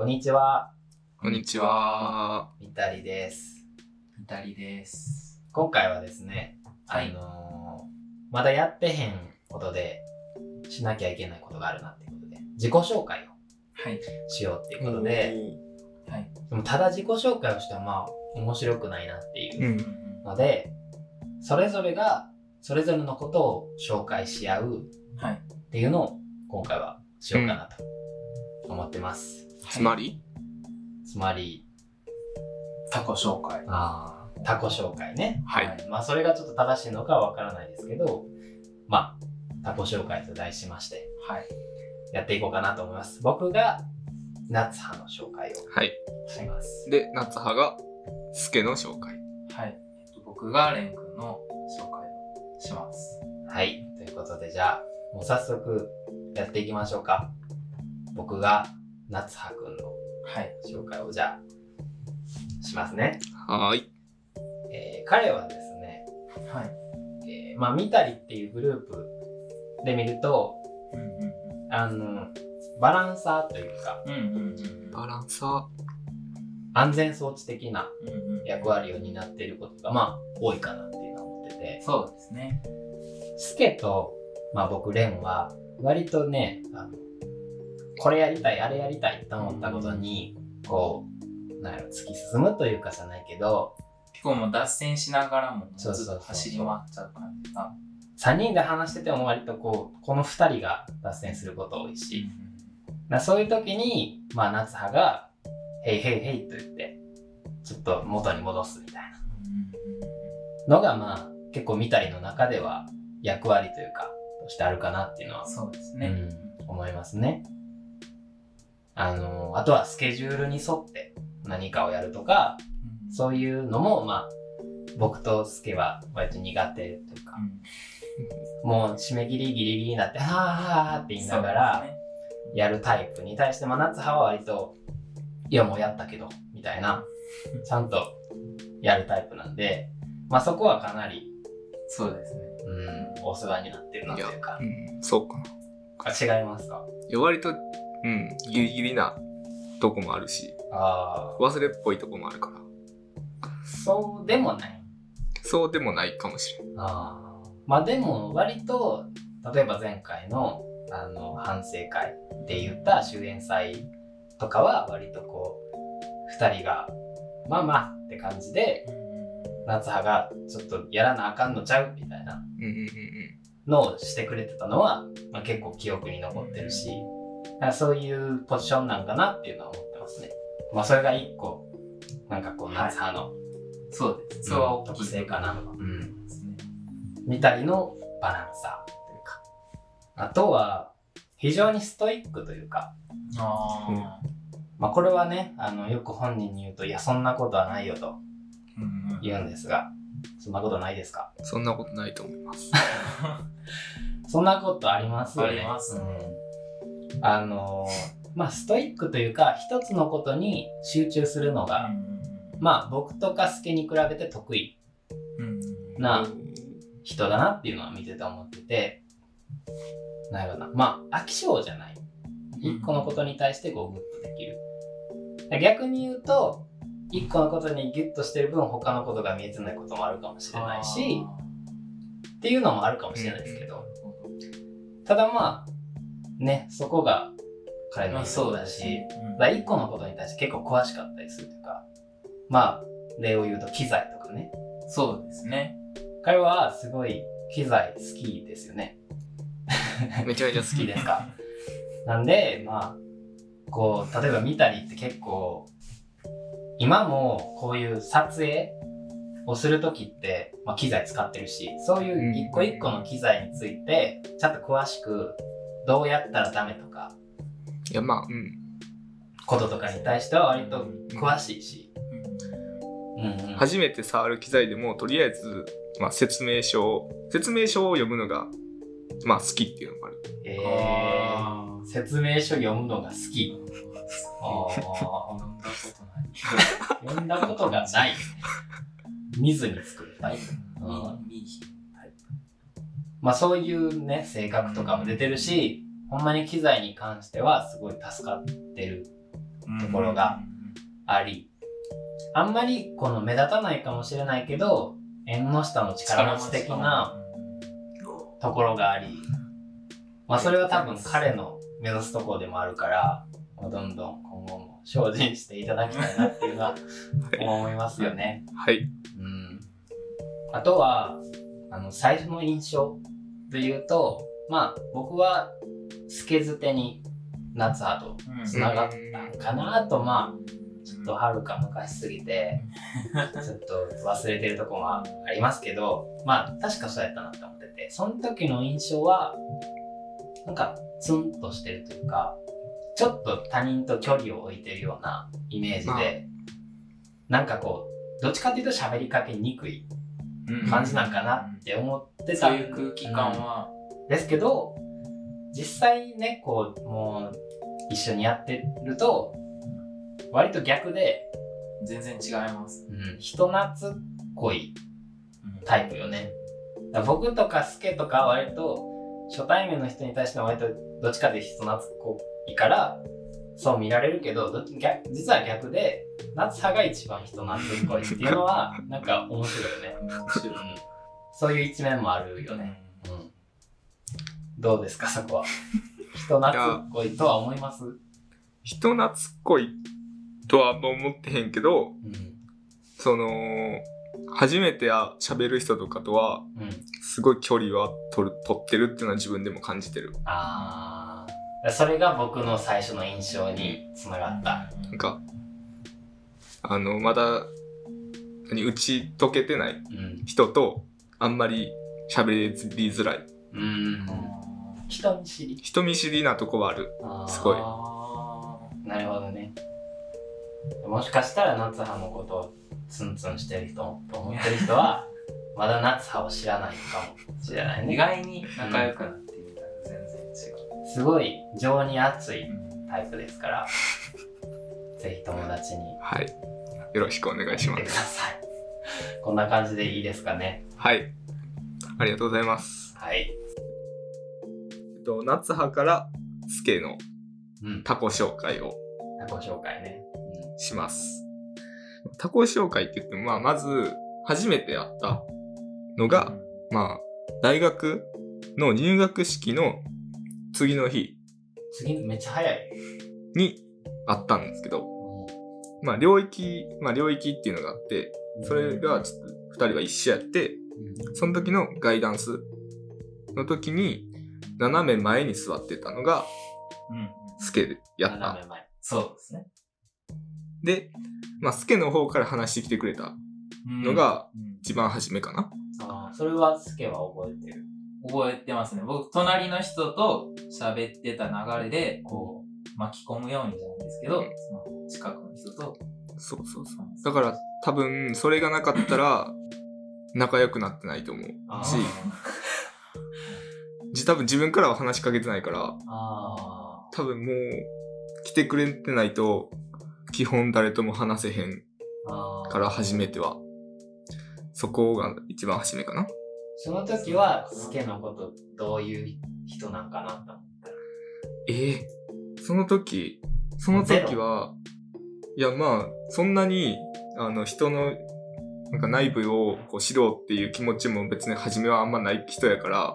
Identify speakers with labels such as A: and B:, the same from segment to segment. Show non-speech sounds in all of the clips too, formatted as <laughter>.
A: こんにちは、
B: こんにちは。
A: みたりです。
C: イタリです。
A: 今回はですね、
C: はい
A: あのーまだやってへんことでしなきゃいけないことがあるなっていうことで、自己紹介を
C: はい。
A: しようっていうことで、
C: はい。
A: でもただ自己紹介をしてはまあ面白くないなっていう
B: うん。
A: ので、それぞれがそれぞれのことを紹介し合う
C: はい。
A: っていうのを今回はしようかなと思ってます。
B: つまり、
A: つまり、
C: タコ紹介。
A: あータコ紹介ね。
B: はい。
A: まあそれがちょっと正しいのかはわからないですけど、まあ、タコ紹介と題しまして
C: はい。
A: やっていこうかなと思います。僕が夏葉の紹介を
B: はい。
A: します。
B: で、夏葉が、スケの紹介。
C: はい。えっと、僕がレン君の紹介をします。
A: はい。ということでじゃあ、もう早速やっていきましょうか。僕が夏葉くんの
C: はい。
A: 紹介をじゃあ、しますね。
B: はーい。
A: えー彼はですね、
C: はい。
A: えーまあ、ミタリっていうグループで見ると、
C: うんうん
A: あの、バランサーというか、
C: うん。うんうんうん
B: バランサ
A: 安全装置的な
C: うん。うんうん。
A: 役割を担っていることが、まあ、多いかなっていうのを思ってて、
C: そうですね。
A: スケと、まあ僕、レンは、割とね、あの、これやりたい、あれやりたいと思ったことに、こう、なんやろ、突き進むというかじゃないけど、
C: 結構もう脱線しながらもっと走り回っちゃう感じが。
A: 3人で話してても割とこう、この2人が脱線すること多いし、なそういう時に、まあ、夏葉が、へいへいへいと言って、ちょっと元に戻すみたいなのが、まあ、結構見たりの中では役割というか、としてあるかなっていうのは、
C: そうですね。
A: うん、思いますね。あの、あとはスケジュールに沿って何かをやるとか、
C: うん
A: そういうのも、まあ、僕とスケは割と苦手というか、もう締め切りギリギリになって、はぁはぁはぁって言いながら、やるタイプに対して、まあ、夏葉は割と、いや、もうやったけど、みたいな、ちゃんとやるタイプなんで、まあ、そこはかなり、
C: そうですね。
A: うん、お世話になってるなというか
B: ー。う、ん、そうかな。
A: あ違いますか？
B: いや、割と、うん、ギリギリなとこもあるし、
A: あ
B: 忘れっぽいとこもあるから、
A: あ、そうでもない。
B: そうでもないかもしれん。
A: ああ。まあ、でも、割と、例えば前回の、あの、反省会で言った終演祭とかは、割とこう、二人が、まあまあって感じで、夏葉がちょっとやらなあかんのちゃうみたいな
B: うんうんうん
A: のをしてくれてたのは、まあ、結構記憶に残ってるし、だからそういうポジションなんかなっていうのは思ってますね。まあそれが一個、なんかこう夏葉の
C: そうです。それは大きい
A: 特性かな。
C: 部
A: うん。
C: 分ですね。
A: みたりのバランサーというか。あとは、非常にストイックというか、
C: あ
A: まあこれはね、あの、よく本人に言うと、いや、そんなことはないよと言うんですが、そんなことないですか？
B: そんなことないと思います。<laughs>
A: そんなことありますよね。
C: あります
A: うんあのーまあ、ストイックというか、一つのことに集中するのが、まあ、僕とかスケに比べて得意な人だなっていうのは見てて思ってて、なるほどな。まあ、飽き性じゃない。一個のことに対してこうグッとできる。逆に言うと、一個のことにギュッとしてる分他のことが見えてないこともあるかもしれないし、っていうのもあるかもしれないですけど、ただまあ、ね、そこが彼の
C: そうだし、、
A: だから一個のことに対して結構詳しかったりするというか、まあ、例を言うと機材とかね。
C: そうですね。
A: 彼はすごい機材好きですよね。<laughs>
B: めちゃめちゃ好き
A: ですか。<laughs> なんで、まあ、こう、例えば見たりって結構、今もこういう撮影をするときって、まあ、機材使ってるし、そういう一個一個の機材について、ちゃんと詳しく、どうやったらダメとか、
B: いや、まあ、うん。
A: こととかに対しては割と詳しいし、うんうん
B: 初めて触る機材でも、とりあえず、まあ、説明書を、説明書を読むのが、まあ、好きっていうのもある。
A: え
C: あ
A: ー、説明書読むのが好き。<laughs> あ
C: ー飲んだことない。
A: ー読んだことがない。見ずに作るタイプ。まあそういうね、性格とかも出てるし、ほんまに機材に関してはすごい助かってるところがあり、あんまりこの目立たないかもしれないけど、縁の下の力持ち的なところがあり、まあそれは多分彼の目指すところでもあるから、どんどん今後も精進していただきたいなっていうのは思いますよね。
B: はい。
A: うん。あとは、あの、最初の印象で言うと、まあ僕はスケズテに夏葉とつながったんかなと、まあ、ちょっとはるか昔すぎて、<laughs> ちょっと忘れてるとこもありますけど、まあ確かそうやったなって思ってて、その時の印象は、なんかツンとしてるというか、ちょっと他人と距離を置いてるようなイメージで、なんかこう、どっちかっていうと喋りかけにくい感じなんかなって思ってた
C: そういう空気感は、
A: ですけど、実際ね、こう、もう、一緒にやってると、割と逆で、
C: 全然違います。
A: うん、人懐っこいタイプよね。僕とかスケとかは割と、初対面の人に対しては割とどっちかで人懐っこいから、そう見られるけど、逆実は逆で、夏葉が一番人懐っこいっていうのは、<laughs> なんか面白いよね。うんそういう一面もあるよね。うん。どうですか、そこは？人懐っこいとは思います？
B: 人懐っこいとは思ってへんけど、
A: うん。
B: その、初めてや喋る人とかとは、
A: うん。
B: すごい距離は取る、取ってるっていうのは自分でも感じてる。
A: あー。それが僕の最初の印象につながった。
B: なんか、あの、まだ、何、打ち解けてない
A: うん。
B: 人と、あんまり喋りづらい。
A: うん。人見知り。
B: 人見知りなとこはある。すごい
A: なるほどね。もしかしたら夏葉のことをツンツンしてる人と思ってる人は、まだ夏葉を知らないかもしれない
C: 意
A: ね。
C: 外に仲良くなってう。
A: すごい情に熱いタイプですから、<laughs> ぜひ友達に
B: はい。よろしくお願いし
A: 言ってくだ
B: ます。
A: さい。こんな感じでいいですかね。
B: はい。ありがとうございます。
A: はい。
B: えっと、夏葉からスケの
A: うん。
B: タコ紹介を
A: ご紹介ね。
B: します。タコ紹介って言っても、まあ、まず、初めてやったのが、まあ、大学の入学式の次の日
A: 次、めっちゃ早い。
B: にあったんですけど、まあ、領域、まあ、領域っていうのがあって、それがちょっと二人は一緒やって、その時のガイダンスの時に、斜め前に座ってたのが、
C: うん。
B: スケでやった。
A: 斜め前。
C: そうですね。
B: で、まあ、スケの方から話してきてくれたのが一番初めかな。
A: あーそれはスケは覚えてる。
C: 覚えてますね。僕、隣の人と喋ってた流れで、こう、巻き込むようにじゃないですけど、
B: うん
C: その近くの人と、
B: そうそうそう。だから多分それがなかったら仲良くなってないと思うし、じ多分自分からは話しかけてないから、
A: あ
B: 多分もう来てくれてないと基本誰とも話せへん。から初めては。そこが一番初めかな。
A: その時はスケのことどういう人なんかなと思った
B: ええその時、その時は、いやまあ、そんなに、あの人のなんか内部をこう知ろうっていう気持ちも別に初めはあんまない人やから、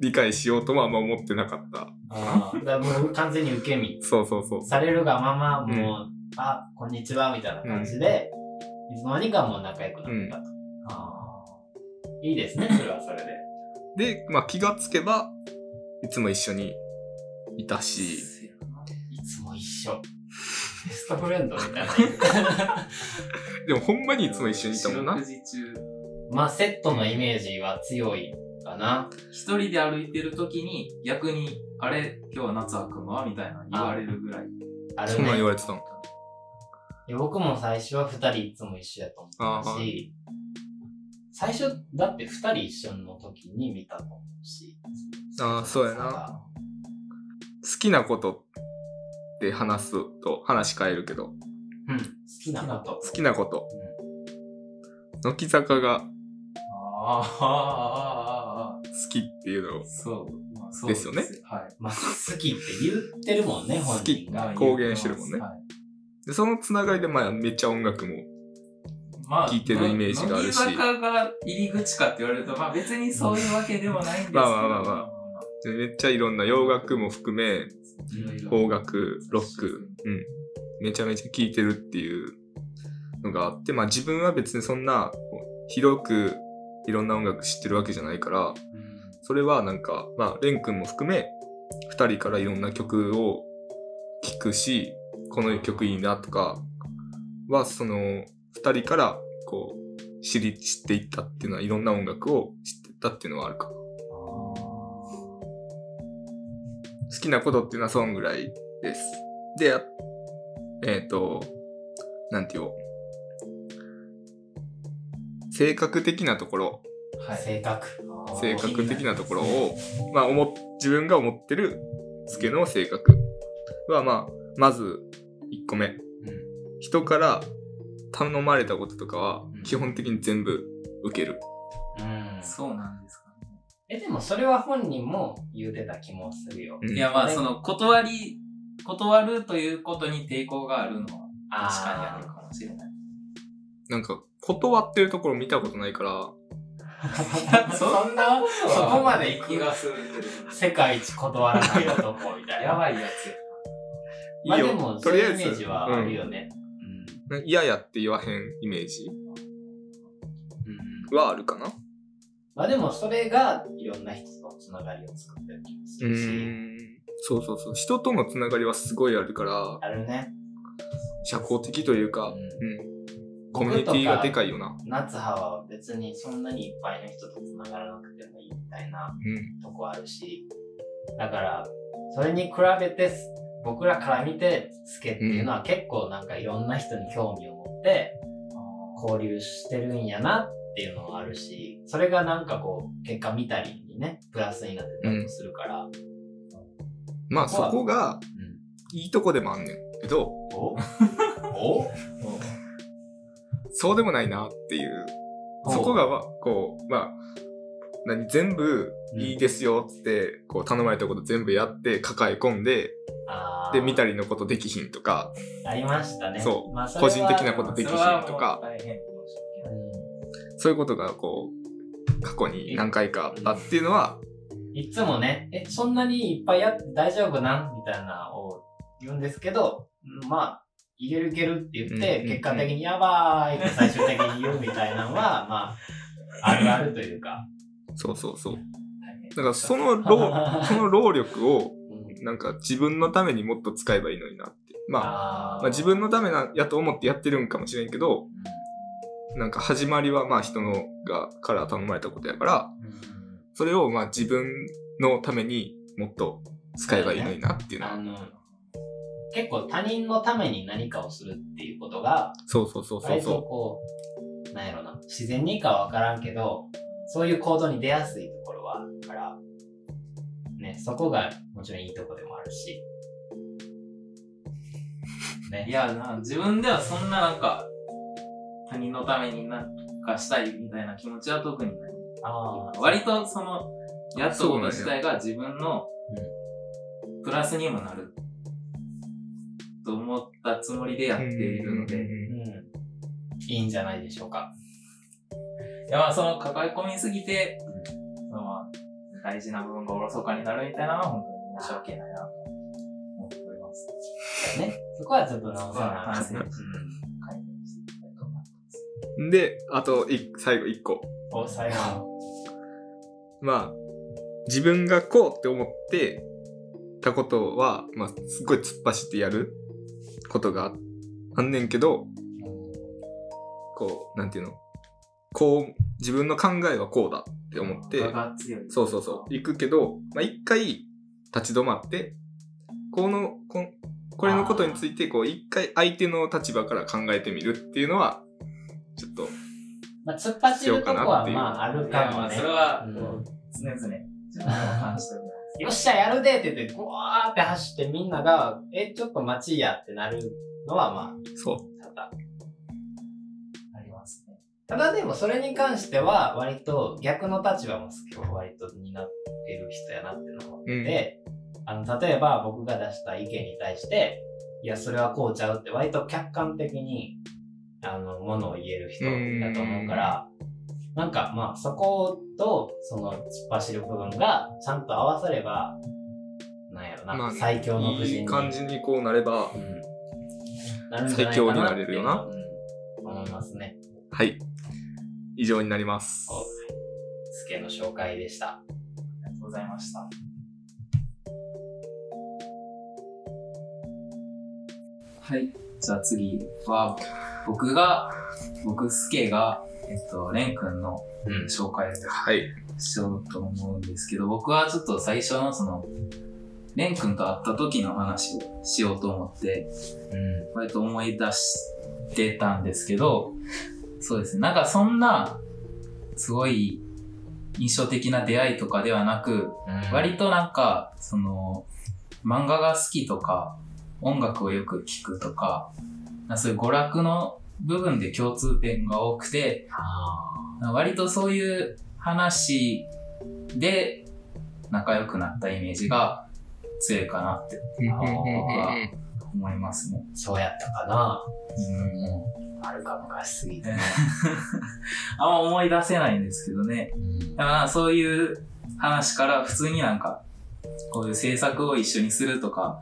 B: 理解しようとはあんま思ってなかった。
A: ああ、だもう完全に受け身。
B: そうそうそう。
A: されるがまま、もう、あ、こんにちは、みたいな感じで、いつの間にかもう仲良くなったと。ああ。いいですね、<laughs> それはそれで。
B: で、まあ気がつけば、いつも一緒にいたし、
A: いつも一緒。ベストフレンドみたいな。<laughs>
B: でもほんまにいつも一緒にいたもんな
C: 中、
A: まあ、セットのイメージは強いかな。
C: 一人で歩いてる時に、逆に、あれ、今日は夏葉くんは？みたいな言われるぐらい。
A: ある
B: そんなん言
A: ね。
B: われてたの。
A: いや僕も最初は二人いつも一緒やと思ったし、最初、だって二人一緒の時に見たと思うし。
B: あーそうやな好きなことって話すと話変えるけど、
A: うん。好きなこと。
B: 好きなこと。
A: うん
B: 乃木坂が好きっていうのを
C: ーそう。まそう
B: ですよね
C: はい。
A: まあ、好きって言ってるもんね、本人が。
B: 公言してるもんね
C: はい
B: でそのつながりで、まあ、めっちゃ音楽も。
C: まあ、
B: 聞いてるイメージがあるし
C: 乃木坂が入り口かって言われると、まあ別にそういうわけでもないんですけど。
B: まあまあまあまあでめっちゃいろんな洋楽も含め、邦楽、ロック、うん。めちゃめちゃ聴いてるっていうのがあって、まあ自分は別にそんな広くいろんな音楽知ってるわけじゃないから、
A: うん
B: それはなんか、まあ、レン君も含め、二人からいろんな曲を聴くし、この曲いいなとかは、その、二人から、こう、知り、知っていったっていうのは、いろんな音楽を知っていったっていうのはあるかな。好きなことっていうのはそんぐらいです。で、あえっ、と、なんて言おう。性格的なところ、
C: はい。
A: 性格。
B: 性格的なところを、まあ、思っ、自分が思ってるスケの性格は、まあ、まず、1個目。
A: うん
B: 人から頼まれたこととかは
A: うん、
B: 基本的に全部受ける。
A: うん
C: そうなんですかね。
A: え、でもそれは本人も言うてた気もするよ。
B: うん
C: いや、まあ、
A: ね
C: その、断り、断るということに抵抗があるのは、確かにあるかもしれない。
B: なんか、断ってるところ見たことないから、<laughs>
A: そんな、そこまで行く
C: 気がするけ
A: 世界一断らない男みた
C: ど。
A: いな。
C: やばいやつや。
A: まあでも、
B: とりあえず
A: イメージはあるよね。
B: うん嫌やって言わへんイメージ
A: うん。うん
B: はあるかな？
A: まあでも、それがいろんな人とのつながりを作ってる気もす
B: う
A: るし。
B: ん。そうそうそう。人とのつながりはすごいあるから、
A: あるね。
B: 社交的というか、
A: うん
B: うん。コミュニティがでかいよな。
A: 夏葉は別にそんなにいっぱいの人とつながらなくてもいいみたいな
B: うん。
A: とこあるし、だから、それに比べて、僕らから見て、スケっていうのは結構なんかいろんな人に興味を持って、交流してるんやなっていうのはあるし、それがなんかこう、結果見たりにね、プラスになってたりとするから、うん。
B: まあそこがいいとこでもあんねんけど、
A: お？<laughs> お？
B: そうでもないなっていう。
A: お
B: そこが、こう、まあ、何、全部いいですよっつって、こう頼まれたこと全部やって抱え込んで、で、見たりのことできひんとか、
A: ありましたね。
B: そう。
A: まあ
B: 個人的なことできひんとか。
C: そうい。
A: うん。
B: そういうことがこう、過去に何回かあったっていうのは、
A: いつもね、え、そんなにいっぱいやって大丈夫なんみたいなのを言うんですけど、うんまあ、いけるいけるって言って、
B: うん。
A: 結果的にやばーいって最終的に言うみたいなのは、まあ、あるあるというか。
B: そうそうそう。だからその労、<laughs> その労力を、
A: うん。
B: なんか自分のためにもっと使えばいいのになって。まあ、まあ自分のためな、やと思ってやってるんかもしれんけど、なんか始まりはまあ人のが、から頼まれたことやから、それをまあ自分のためにもっと使えばいいのになっていうのは。
A: 結構他人のために何かをするっていうことが、
B: そうそうそうそうそ
A: こう、なんやろな、自然にかわからんけど、そういう行動に出やすいところはあるから、ね、そこがもちろんいいとこでもあるし。ね。
C: いやな、自分ではそんななんか、他人のためになんかしたいみたいな気持ちは特にない。
A: ああ、
C: 割とその、やったこと自体が自分の
A: う
C: プラスにもなると思ったつもりでやっているので。い
A: いんじゃないでしょうか。
C: やまあその抱え込みすぎて、そのまあ大事な部分がおろそかになるみたいなのは本当に申し訳ないなと思っております。
A: ね。そこはちょっと直さ
C: そこは
A: な
C: 反省して
A: うん
C: 改善していきたいと思います。
B: う。で、あとい、最後一個。
A: お、最後。
B: まあ、自分がこうって思ってたことは、まあ、すっごい突っ走ってやることがあんねんけど、こう、なんていうの？こう、自分の考えはこうだって思って。そうそうそう、行くけど、まあ、一回立ち止まって、この、こんこれのことについて、こう、一回相手の立場から考えてみるっていうのは、ちょっと、
A: まあ、突っ走るとこは、
B: 必要かなっていう
A: まあ、あるかもね。
C: それは
A: うん
C: 常々自分でも感じております。
A: よっしゃ、やるでって言って、ぐわーって走ってみんなが、え、ちょっと待ちやってなるのは、ま
B: そう。
A: あ、ただ。ただでも、それに関しては、割と逆の立場も今日割と担っ得る人やなっていうのを思ってて、あの、例えば僕が出した意見に対して、いや、それはこうちゃうって割と客観的に、あの、ものを言える人だと思うから、なんかまあそこと、その突っ走る部分がちゃんと合わされば、なんやろな、
B: まあ
A: 最強の布陣に。
B: いい感じにこうなれば、
A: うん。なるんじゃな
B: 最強になれるよな
A: うん思いますね。
B: はい。以上になります。
A: おスケの紹介でした。
C: ありがとうございました。はい。じゃあ次は、僕が、僕、スケが、えっと、レン君の
A: うん。
C: 紹介を
B: はい。
C: しようと思うんですけど、僕はちょっと最初のその、レン君と会った時の話をしようと思って、
A: うん。
C: 割と思い出してたんですけど、そうですね。なんかそんな、すごい印象的な出会いとかではなく、割となんか、その、漫画が好きとか、音楽をよく聴くとか、そういう娯楽の部分で共通点が多くて、
A: あ
C: 割とそういう話で仲良くなったイメージが強いかなって思いますね。
A: ーそうやったかな。
C: うん
A: あるか昔すぎて。<laughs>
C: あんま思い出せないんですけどね。
A: うん
C: だからそういう話から普通になんか、こういう制作を一緒にするとか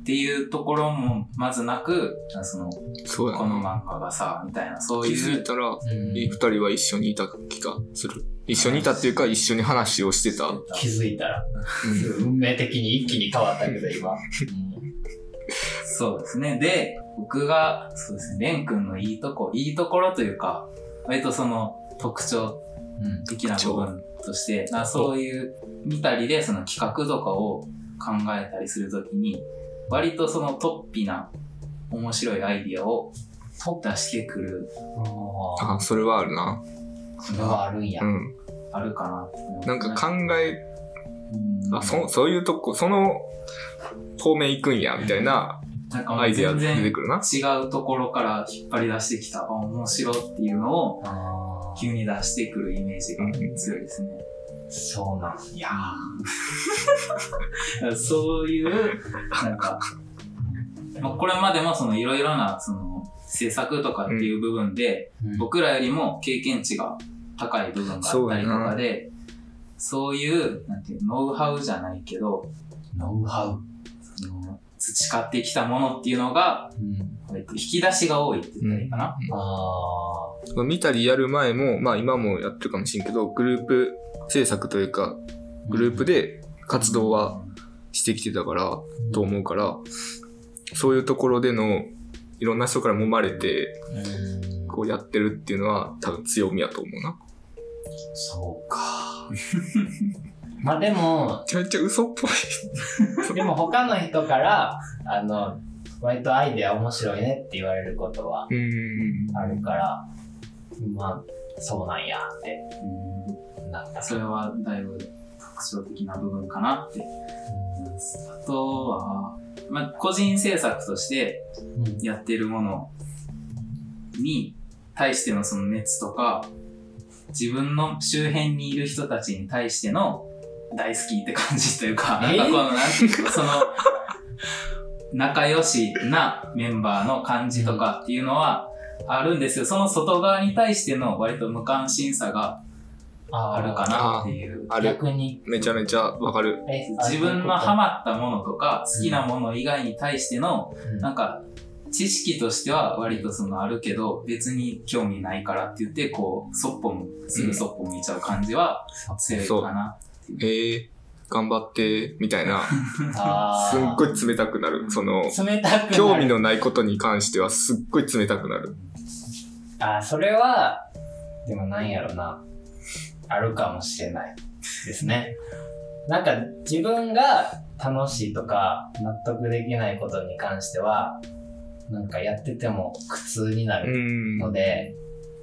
C: っていうところもまずなく、その、
B: そ
C: この
B: な。
C: 漫画がさ、みたいな、そう
B: 気
C: いう、
B: づいたら、
A: うん
B: 二人は一緒にいた気がする。一緒にいたっていうか、一緒に話をしてた。
A: 気づいたら、
B: うん
A: 運命的に一気に変わったけど、今。<laughs>
C: そうですね。で、僕が、そうですね、レン君のいいとこ、いいところというか、割とその特徴
A: うん。
C: 的な部分として、なそういう見たりでその企画とかを考えたりするときに、割とそのトッピな面白いアイディアを出してくる、
A: あ
B: あ、それはあるな。
A: あ、それはあるんや。
B: うん。
C: あるかな
B: なんか考え、
C: うん
B: あ、そ、そういうとこ、その方面行くんや、みたいな
C: なんかもう
B: アイデア
C: 全然
B: 出てくるな。
C: 違うところから引っ張り出してきた、あ、面白っていうのを急に出してくるイメージが強いですね。
A: そうなんや。<laughs>
C: そういう、なんか、まあ、これまでもそのいろいろなその制作とかっていう部分で、僕らよりも経験値が高い部分があったりとかで、そういう、なんていう、ノウハウじゃないけど、
A: ノウハウ。
C: 培ってきたものっていうのが、
A: うん。
C: 引き出しが多いって言ったらいいかな？
A: ああ。
B: 見たりやる前も、まあ今もやってるかもしれんけど、グループ制作というか、グループで活動はしてきてたから、と思うから、そういうところでの、いろんな人から揉まれて、
A: うん。
B: こうやってるっていうのは多分強みやと思うな。
A: そうか。<laughs> まあでも、
B: めちゃめちゃ嘘っぽい。<laughs>
A: でも他の人から、あの、割とアイデア面白いねって言われることは
B: うん。
A: あるから、まあ、そうなんやって
C: うん
A: なった
C: それはだいぶ特徴的な部分かなって。あとは、まあ、個人制作として
A: うん
C: やってるものに対してのその熱とか、自分の周辺にいる人たちに対しての大好きって感じというか、なん
A: えー
C: かこの、なんていうの、その、仲良しなメンバーの感じとかっていうのはあるんですよ。その外側に対しての割と無関心さがあるかなっていう。
B: ある。
A: 逆に、
B: めちゃめちゃわかる。
A: え
C: 自分のハ
A: マ
C: マったものとか好きなもの以外に対しての、なんか、知識としては割とそのあるけど、別に興味ないからって言って、こう、そっぽむ、すぐそっぽ向いちゃう感じは強いかな。
B: ええ頑張って、みたいな。<laughs>
A: あ
B: すっごい冷たくなる。その。興味のないことに関してはすっごい冷たくなる。
A: あーそれは、でもなんやろな。あるかもしれないですね。なんか自分が楽しいとか納得できないことに関しては、なんかやってても苦痛にな
B: う
A: る
B: ん。
A: ので、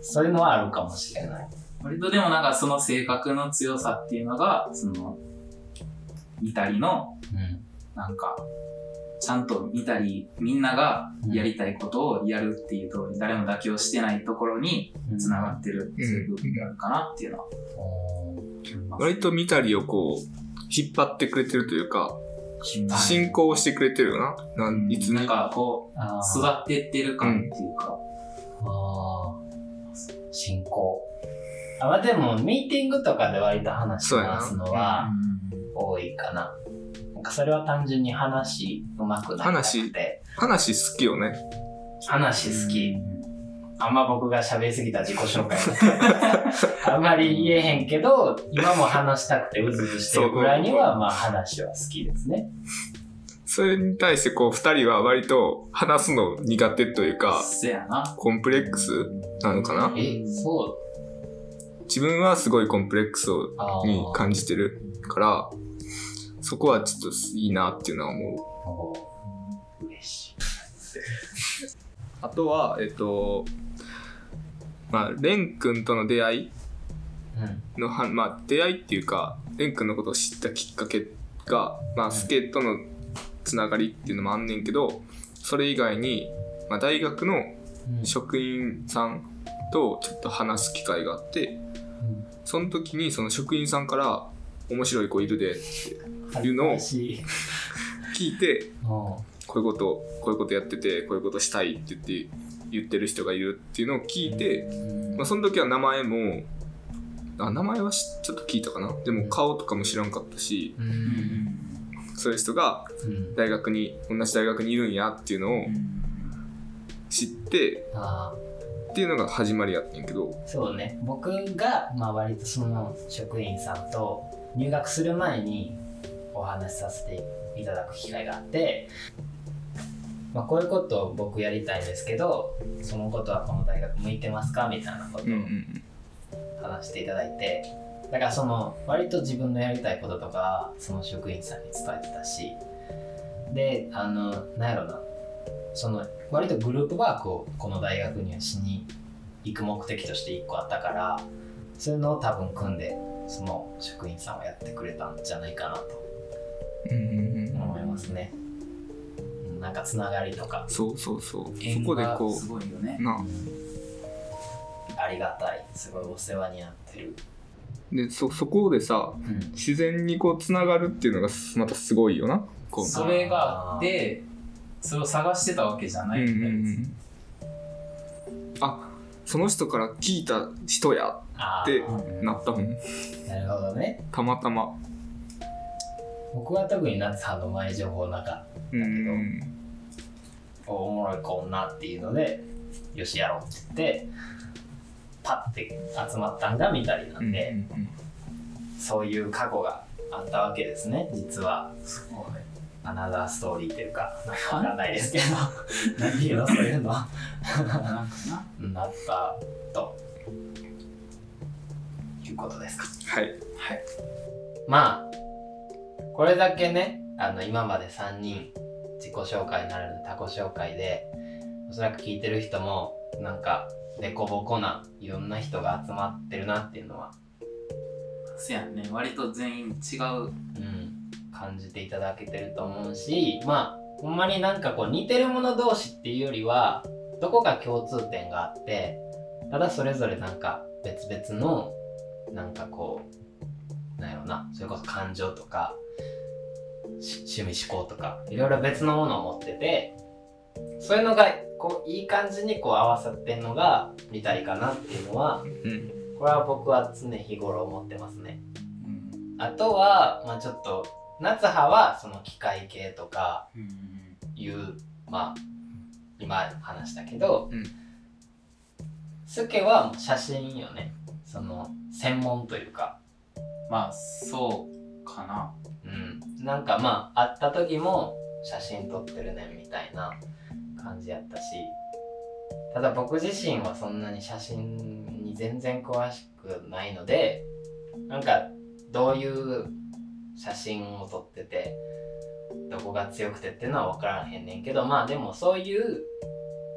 A: そういうのはあるかもしれない。
C: 割とでもなんかその性格の強さっていうのが、その、見たりの、
A: うん。
C: なんか、ちゃんと見たり、みんながやりたいことをやるっていうと、誰も妥協してないところに繋がってるっていう部分があるかなっていうのは。
B: 割と見たりをこう、引っ張ってくれてるというか、
C: 進
B: 進行してくれてるよな。なんいつに。
C: なんかこう、
A: あ
C: 育ってってる感っていうか。
A: あー進行。あまあでも、ミーティングとかで割と話し
B: そうやな
A: 回すのは多いかな。なんかそれは単純に話うまくなくて。
B: 話好きよね。
A: 話好き。あんま僕が喋りすぎた自己紹介 <laughs> あんまり言えへんけど、今も話したくてうずうずしてるぐらいには、まあ話は好きですね。
B: それに対してこう二人は割と話すの苦手というか。コンプレックスなのかな？
A: え、そ
B: 自分はすごいコンプレックスをに感じてるから、そこはちょっといいなっていうのは思う。あとは、えっと、まあ、レン君との出会い
A: うん。
B: のは、まあ、出会いっていうか、レン君のことを知ったきっかけが、まあ、スケとのつながりっていうのもあんねんけど、それ以外に、まあ、大学の
A: うん
B: 職員さんとちょっと話す機会があって、
A: うん
B: その時にその職員さんから、面白い子いるでっていうのを聞いて、
A: うん
B: こういうこと、こういうことやってて、こういうことしたいって言って、言ってる人がいるっていうのを聞いて、まあ、その時は名前も、あ、名前はしちょっと聞いたかな。でも顔とかも知らんかったし、
A: うん。
B: そういう人が
A: うん。
B: 大学に、同じ大学にいるんやっていうのを知って、
A: あ
B: っていうのが始まりやってんけど、
A: ーそうね。僕が、まあ、割とその職員さんと入学する前にお話しさせていただく機会があって、まあ、こういうことを僕やりたいんですけどそのことはこの大学向いてますかみたいなことを話していただいてだからその割と自分のやりたいこととかその職員さんに伝えてたしであのなんやろなその割とグループワークをこの大学にはしに行く目的として1個あったからそういうのを多分組んでその職員さんはやってくれたんじゃないかなと思いますね、うんなんかつながりとか。
B: そうそうそう。そこでこ
C: すごいよね。
A: あ。りがたい。すごいお世話になってる、
B: で、そ、そこでさ、
A: うん。
B: 自然にこう、つながるっていうのがすまたすごいよな。
C: それがあって、それを探してたわけじゃない
B: うんうんう
C: ん。だよ別に。
B: んあ、その人から聞いた人やで
A: あー。
C: うん
B: なったもん。
A: なるほどね。
B: たまたま。
A: 僕は特に夏さんの前情報なかっ
B: うん。
A: たおもろい子女っていうのでよしやろうって言ってパッて集まったんが見たりな
B: うんん
A: で、そういう過去があったわけですね実は。
C: すごい
A: アナザーストーリーっていうかなんかわかんないですけど。何ていうのそういうの？
C: なんかな？
A: なったと。いうことですか。
B: はい。
A: まあこれだけねあの今まで3人自己紹介ならぬ他己紹介でおそらく聞いてる人もなんか凸凹ないろんな人が集まってるなっていうのは、
C: せやね。割と全員違う。
A: うん、感じていただけてると思うしまあほんまになんかこう似てる者同士っていうよりはどこか共通点があってただそれぞれなんか別々のなんかこうなんやろなそれこそ感情とかし趣味思考とかいろいろ別のものを持っててそういうのがこういい感じにこう合わさってんのが見たいかなっていうのは
B: うん。
A: これは僕は常日頃思ってますね。
C: うん
A: あとは、まあちょっと、夏葉はその機械系とか
C: うん。
A: いう、まあ、今話したけど、
B: うん。
A: スケは写真よね。その、専門というか、
C: まあそうかな。
A: うん。なんかまあ、会った時も写真撮ってるねみたいな感じやったし、ただ僕自身はそんなに写真に全然詳しくないので、なんかどういう写真を撮ってて、どこが強くてっていうのは分からへんねんけど、まあでもそういう、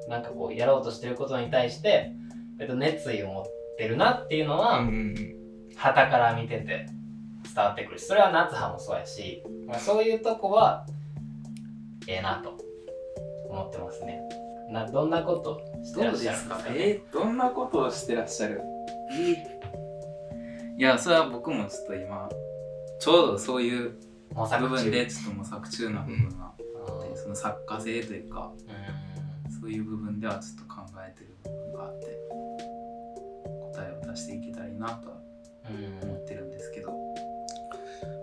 A: なんかこうやろうとしてることに対して、えっと、熱意を持ってるなっていうのは、
B: うん。
A: 旗から見てて伝わってくるしそれは夏葉もそうやし、まあ、そういうとこはええなと思ってますね。などんなことしてらっしゃるかね。
C: えーどんなことをしてらっしゃる？いやそれは僕もちょっと今ちょうどそういう部分でちょっと模索中な部分があって、
A: うん
C: その作家性というかそういう部分ではちょっと考えてる部分があって答えを出していけたらいいなとは
A: うん
C: 思ってるんですけど、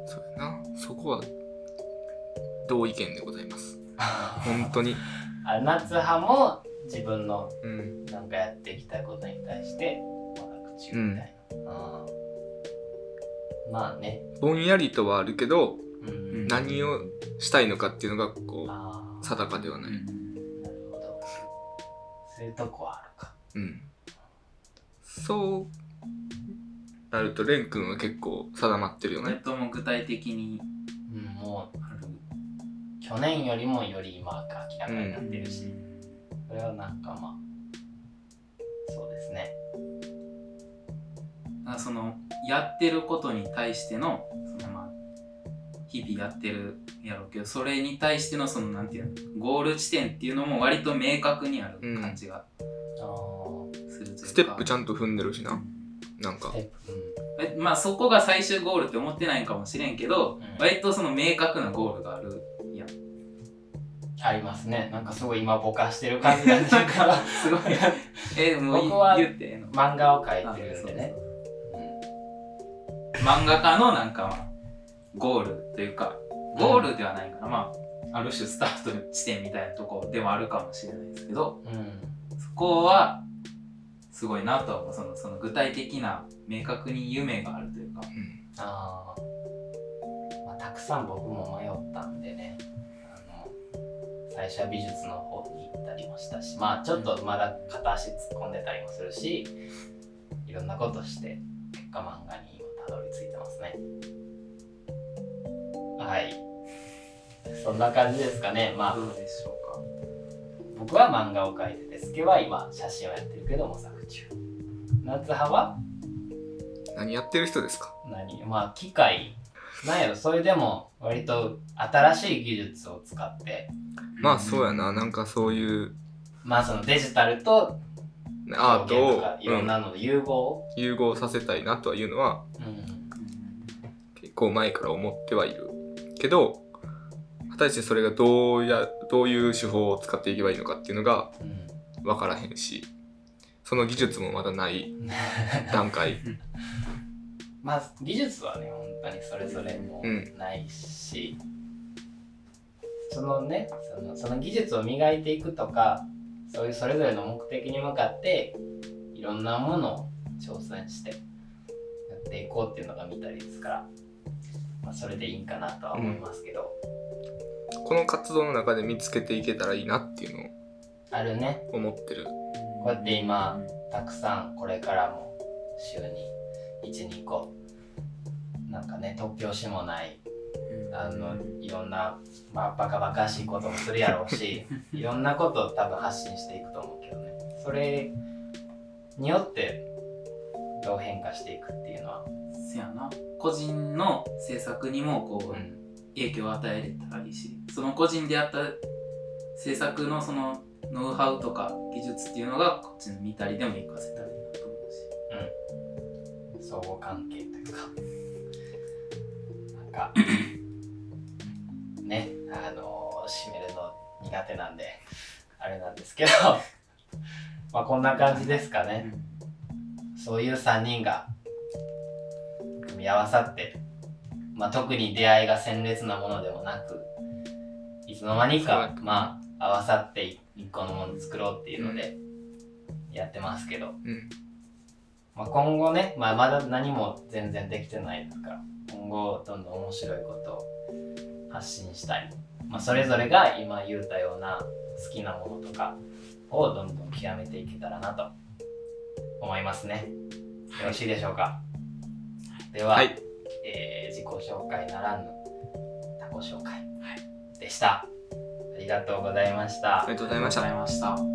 B: そうやな。そこは、同意見でございます。<laughs> 本当に。
A: あ夏派も自分の
B: うん。
A: なんかやってきたことに対して模索中みたいな、うんまあね、
B: ぼんやりとはあるけど、
A: うん。
B: 何をしたいのかっていうのが、こ
A: あ
B: う、定かではない。
A: あなるほど。そういうとこはあるか。
B: うん。そうなると、レン君は結構定まってるよね。
C: それとも具体的に。
A: うんもう去年よりもより今が明らかになってるし、
C: うん。
A: それはなんかまあそうですね。
C: だからそのやってることに対してのそのまあ日々やってるやろうけどそれに対してのそのなんていうのゴール地点っていうのも割と明確にある感じがするというか、
B: ステップちゃんと踏んでるしな。なんか。
A: ステ。ップ。
C: えまあそこが最終ゴールって思ってないんかもしれんけど、
A: うん。
C: 割とその明確なゴールがあるやん。
A: うんありますね。なんかすごい今ぼかしてる感じがするから
C: すごい。えもう
A: 僕は漫画を描い
C: あ
A: てるんでね
C: 漫画家のなんかまあゴールというかゴールではないから、まあある種スタート地点みたいなとこでもあるかもしれないですけどそこはすごいなとは思う。そのその具体的な明確に夢があるというか。
B: うん。
A: あー、まあたくさん僕も迷ったんでね。あの最初は美術の方に行ったりもしたしまあちょっとまだ片足突っ込んでたりもするしいろんなことして結果漫画に今たどり着いてますね。はい。そんな感じですかね。まあ
C: どうでしょうか。
A: 僕は漫画を描いててスケは今写真をやってるけど模索中。夏派は？
B: 何やってる人ですか？
A: 何？まあ機械。なんやろ。それでも割と新しい技術を使って。
B: まあそうやな。なんかそういう。
A: まあそのデジタルと
B: アートを
A: いろんなのの融合、
B: うん融合させたいなとはいうのは
A: うん
B: 結構前から思ってはいる。けど、果たしてそれがどうや、どういう手法を使っていけばいいのかっていうのが
A: うん
B: 分からへんし、その技術もまだない段階。<laughs>
A: まあ技術はね本当にそれぞれも
B: うん
A: ないし、そのねそのその技術を磨いていくとかそういうそれぞれの目的に向かっていろんなものを挑戦してやっていこうっていうのが見たりですから、まあ、それでいいんかなとは思いますけど、
B: この活動の中で見つけていけたらいいなっていうのを
A: あるね。
B: 思ってる。
A: こうやって今たくさんこれからも週に12個なんかね突拍子もないあのいろんな、まあ、バカバカしいこともするやろうし <laughs> いろんなことを多分発信していくと思うけどね。それによってどう変化していくっていうのは、
C: せやな。個人の制作にもこう、
A: うん。
C: 影響を与えれたらいいしその個人でやった制作のそのノウハウとか技術っていうのがこっちの見たりでも活かせたらいいなと思うし。
A: 相互関係というかなんかねあの締めるの苦手なんであれなんですけど <laughs> まあこんな感じですかね。そういう3人が組み合わさって、まあ、特に出会いが鮮烈なものでもなくいつの間にかまあ合わさって一個のもの作ろうっていうのでやってますけど、
B: うん。
A: まあ、今後ね、まあ、まだ何も全然できてないですから今後どんどん面白いことを発信したり、まあ、それぞれが今言うたような好きなものとかをどんどん極めていけたらなと思いますね。よろしいでしょうか？では、
B: はい。
A: えー自己紹介ならぬ他己紹介でした。
B: ありがとうございました。
C: ありがとうございました